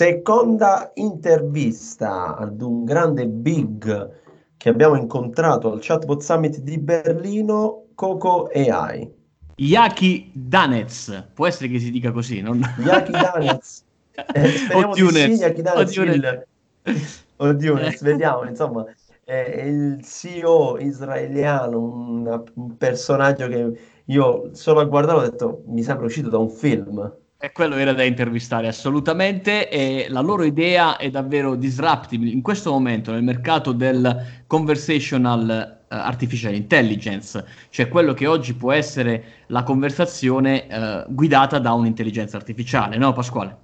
seconda intervista ad un grande big che abbiamo incontrato al Chatbot Summit di Berlino, Coco AI. Yaki Danez, può essere che si dica così, non... Yaki Danez. Eh, speriamo di sì, Yaki Danez. Il... Oddio, vediamo, insomma, è il CEO israeliano, un, un personaggio che io solo a guardarlo ho detto mi sembra uscito da un film. E quello era da intervistare assolutamente e la loro idea è davvero disruptive in questo momento nel mercato del conversational uh, artificial intelligence, cioè quello che oggi può essere la conversazione uh, guidata da un'intelligenza artificiale, no Pasquale?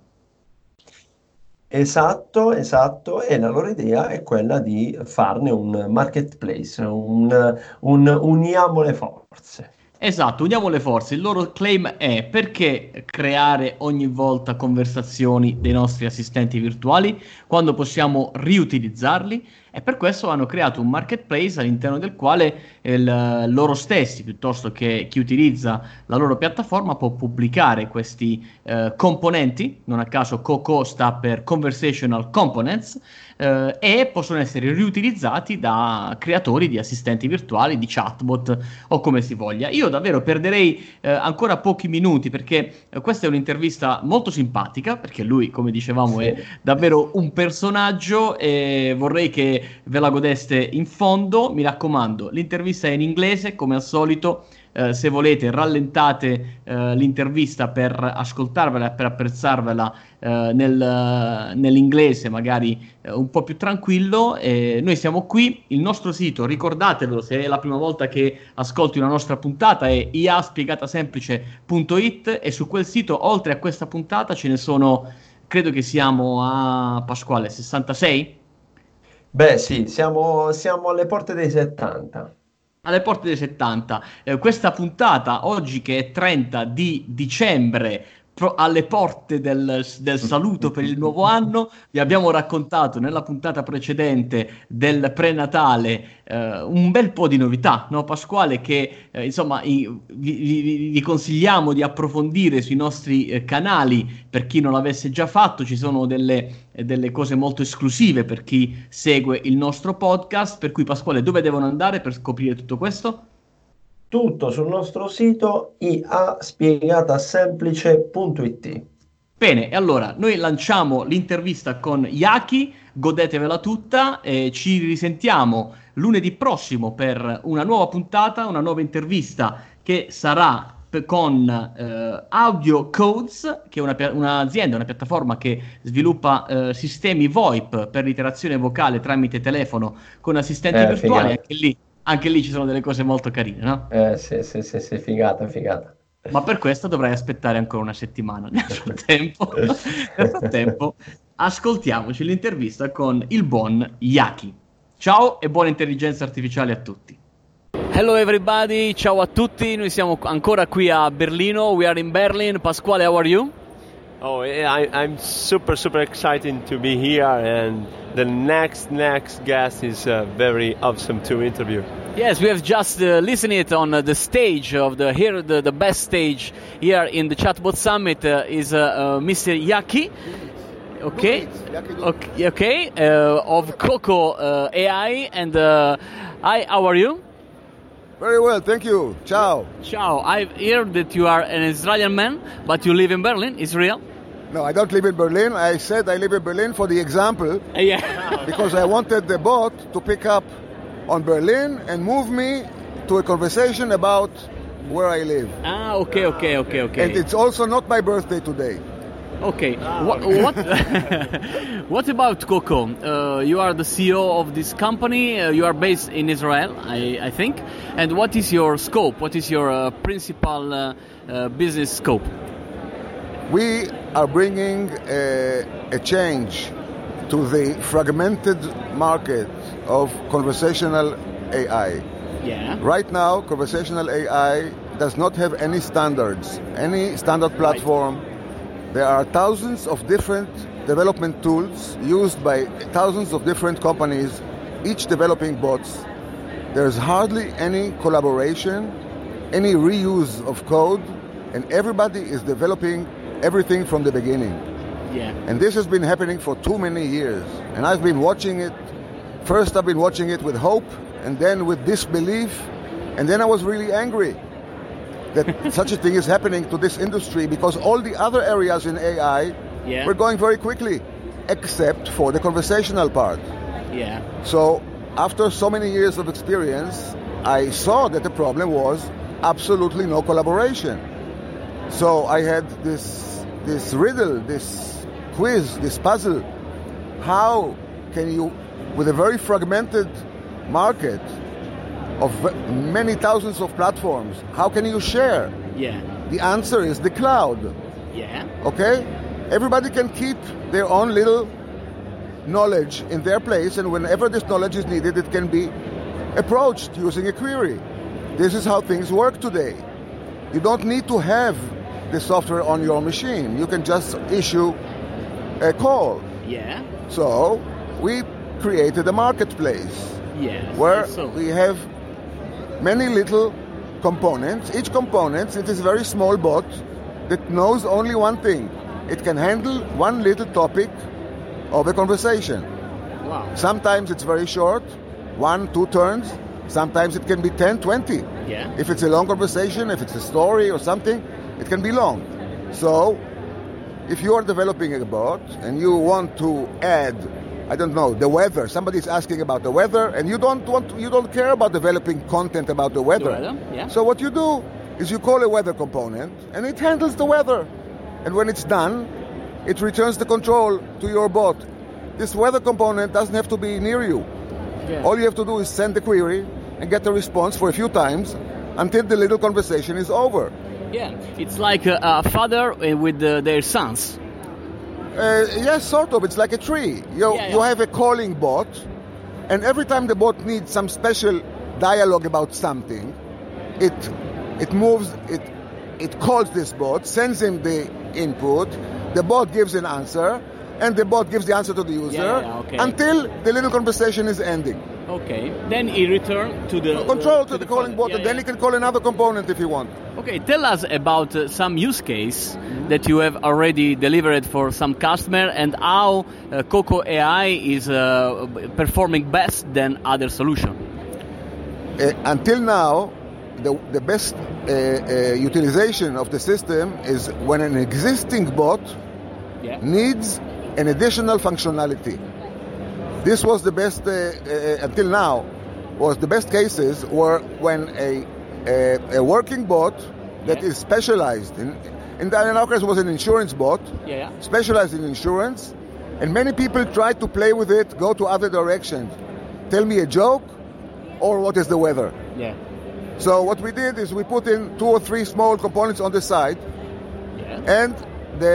Esatto, esatto, e la loro idea è quella di farne un marketplace, un, un uniamo le forze. Esatto, uniamo le forze. Il loro claim è perché creare ogni volta conversazioni dei nostri assistenti virtuali quando possiamo riutilizzarli e per questo hanno creato un marketplace all'interno del quale il, loro stessi, piuttosto che chi utilizza la loro piattaforma, può pubblicare questi eh, componenti, non a caso COCO sta per Conversational Components, eh, e possono essere riutilizzati da creatori di assistenti virtuali, di chatbot o come si voglia. Io davvero perderei eh, ancora pochi minuti perché eh, questa è un'intervista molto simpatica, perché lui, come dicevamo, sì. è davvero un personaggio e vorrei che ve la godeste in fondo. Mi raccomando, l'intervista è in inglese, come al solito. Eh, se volete rallentate eh, l'intervista per ascoltarvela per apprezzarvela eh, nel, nell'inglese magari eh, un po' più tranquillo noi siamo qui il nostro sito ricordatevelo se è la prima volta che ascolti una nostra puntata è iaspiegatasemplice.it e su quel sito oltre a questa puntata ce ne sono credo che siamo a Pasquale 66 Beh, sì, siamo, siamo alle porte dei 70 alle porte dei 70. Eh, questa puntata, oggi che è 30 di dicembre, alle porte del, del, saluto per il nuovo anno, vi abbiamo raccontato nella puntata precedente del prenatale eh, un bel po' di novità, no Pasquale, che eh, insomma i, vi, vi, vi, consigliamo di approfondire sui nostri eh, canali per chi non l'avesse già fatto, ci sono delle, delle cose molto esclusive per chi segue il nostro podcast, per cui Pasquale dove devono andare per scoprire tutto questo? Tutto sul nostro sito iaspiegatasemplice.it. Bene, e allora noi lanciamo l'intervista con Yaki, godetevela tutta e ci risentiamo lunedì prossimo per una nuova puntata, una nuova intervista che sarà con eh, Audio Codes, che è una, un'azienda, una piattaforma che sviluppa eh, sistemi VoIP per l'iterazione vocale tramite telefono con assistenti eh, virtuali, anche lì anche lì ci sono delle cose molto carine, no? Eh, sì, sì, sì, sì, figata, figata. Ma per questo dovrai aspettare ancora una settimana. Nel frattempo, nel frattempo ascoltiamoci l'intervista con il buon Yaki. Ciao e buona intelligenza artificiale a tutti. Hello everybody, ciao a tutti, noi siamo ancora qui a Berlino, we are in Berlin. Pasquale, how are you? Oh, I, I'm super, super excited to be here, and the next, next guest is uh, very awesome to interview. Yes, we have just uh, listened it on uh, the stage of the here, the, the best stage here in the Chatbot Summit uh, is uh, uh, Mr. Yaki. Okay, okay, okay of Coco AI, and hi, how are you? Very well, thank you. Ciao. Ciao. I've heard that you are an Israeli man, but you live in Berlin, Israel. No, I don't live in Berlin. I said I live in Berlin for the example. Yeah. because I wanted the bot to pick up on Berlin and move me to a conversation about where I live. Ah, okay, okay, okay, okay. And it's also not my birthday today. Okay. what what, what about Coco? Uh, you are the CEO of this company. Uh, you are based in Israel, I, I, think. And what is your scope? What is your uh, principal uh, uh, business scope? We are bringing a, a change to the fragmented market of conversational AI. Yeah. Right now, conversational AI does not have any standards, any standard platform. Right there are thousands of different development tools used by thousands of different companies, each developing bots. There's hardly any collaboration, any reuse of code, and everybody is developing everything from the beginning. Yeah. And this has been happening for too many years. And I've been watching it. First, I've been watching it with hope, and then with disbelief, and then I was really angry that such a thing is happening to this industry because all the other areas in AI Yeah. were going very quickly, except for the conversational part. Yeah. So, after so many years of experience, I saw that the problem was absolutely no collaboration. So I had this this riddle, this quiz, this puzzle. How can you, with a very fragmented market of many thousands of platforms, how can you share? Yeah. The answer is the cloud. Yeah. Okay? Everybody can keep their own little knowledge in their place, and whenever this knowledge is needed, it can be approached using a query. This is how things work today. You don't need to have the software on your machine. You can just issue a call. Yeah. So we created a marketplace Yes. where so. we have many little components. Each component it is a very small bot that knows only one thing. It can handle one little topic of a conversation. Wow. Sometimes it's very short, one, two turns. Sometimes it can be 10, 20. Yeah. If it's a long conversation, if it's a story or something, it can be long. So, if you are developing a bot and you want to add, I don't know, the weather, somebody's asking about the weather, and you don't want, to, you don't care about developing content about the weather. The weather, yeah. So what you do is you call a weather component, and it handles the weather. And when it's done, it returns the control to your bot. This weather component doesn't have to be near you. Yeah. All you have to do is send the query and get a response for a few times until the little conversation is over. Yeah. It's like a, a father uh, with uh, their sons. Uh, yes, sort of. It's like a tree. You, Yeah, you have a calling bot, and every time the bot needs some special dialogue about something, it it moves, it it calls this bot, sends him the input, the bot gives an answer, and the bot gives the answer to the user Yeah, yeah, okay. until the little conversation is ending. Okay. Then he return to the Control uh, to, the, calling father. bot, Yeah, and then yeah. he can call another component if you want. Okay, tell us about uh, some use case that you have already delivered for some customer and how uh, Coco AI is uh, performing best than other solution. Uh, until now, the, the best uh, uh, utilization of the system is when an existing bot Yeah. needs an additional functionality. This was the best uh, uh, until now. Was the best cases were when a a, a working bot that is Yeah. specialized in in, the, in our case was an insurance bot Yeah, yeah. specialized in insurance, and many people try to play with it, go to other directions. Tell me a joke, or what is the weather? Yeah. So what we did is we put in two or three small components on the side, Yeah. and the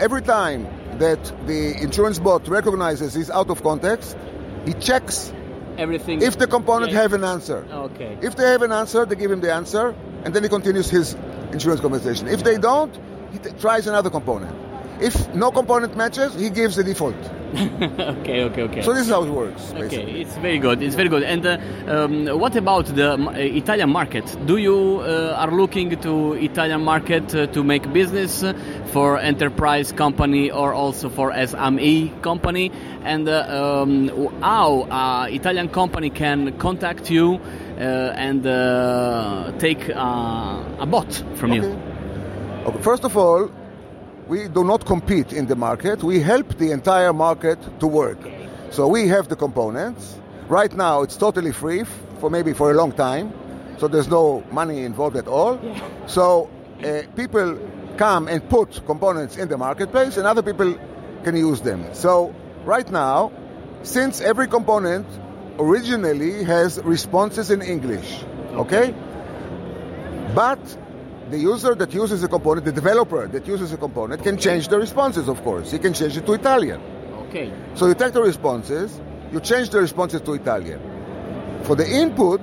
every time that the insurance bot recognizes is out of context, he checks Everything. if the component have an answer. Okay. If they have an answer, they give him the answer, and then he continues his insurance conversation. If they don't, he t- tries another component. If no component matches, he gives the default. okay, okay, okay. So this is how it works. Okay, it's very good. It's very good. And uh, um, what about the uh, Italian market? Do you uh, are looking to Italian market uh, to make business for enterprise company or also for SME company? And uh, um, how uh, Italian company can contact you uh, and uh, take uh, a bot from you? Okay. Okay, First of all, we do not compete in the market. We help the entire market to work. So we have the components. Right now, it's totally free for maybe for a long time. So there's no money involved at all. So uh, people come and put components in the marketplace, and other people can use them. So right now, since every component originally has responses in English, okay? But the user that uses a component, the developer that uses a component, can change the responses, of course. He can change it to Italian. Okay. So you take the responses, you change the responses to Italian. For the input,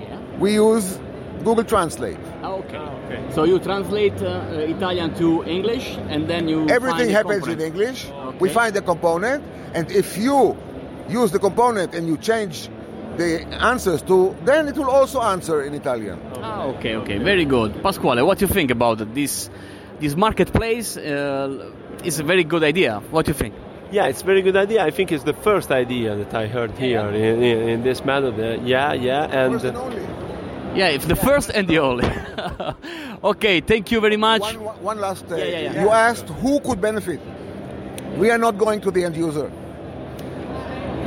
Yeah. we use Google Translate. Ah, Okay. So you translate uh, Italian to English and then you Everything find the happens in component. English. We find the component, and if you use the component and you change the answers to, then it will also answer in Italian. Ah, okay, okay, very good. Pasquale, what do you think about this this marketplace? Uh, that is a very good idea. What do you think? Yeah, it's a very good idea. I think it's the first idea that I heard here in, in, in this method. Uh, yeah, yeah, and. First and only. Yeah, it's the first and the only. okay, thank you very much. One, one- one last. Uh, Yeah, yeah, yeah. You asked who could benefit. We are not going to the end user.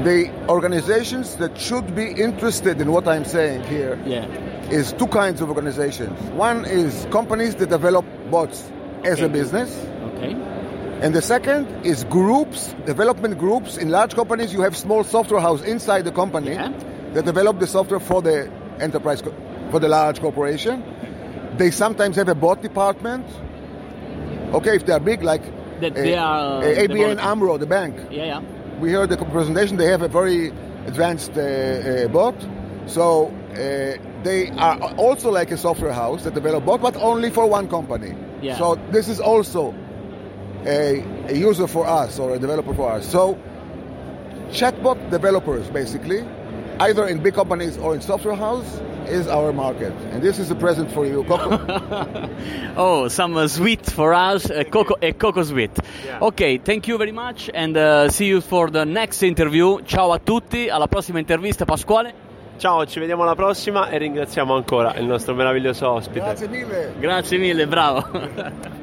The organizations that should be interested in what I'm saying here Yeah. Is two kinds of organizations. One is companies that develop bots as a business, Okay. and the second is groups, development groups. In large companies, you have small software house inside the company Yeah. that develop the software for the enterprise, for the large corporation. They sometimes have a bot department. Okay, if they are big, like That uh, they are, uh, uh, ABN. AMRO, the bank. Yeah, yeah. We heard the presentation. They have a very advanced uh, uh, bot. So uh, they are also like a software house that develop bot, but only for one company. Yeah. So this is also a, a user for us or a developer for us. So chatbot developers, basically, either in big companies or in software house, is our market. And this is a present for you, Coco. oh, some uh, sweet for us, a coco, a coco sweet. Yeah. Ok, thank you very much and uh, see you for the next interview. Ciao a tutti, alla prossima intervista Pasquale. Ciao, ci vediamo alla prossima e ringraziamo ancora il nostro meraviglioso ospite. Grazie mille. Grazie mille, bravo.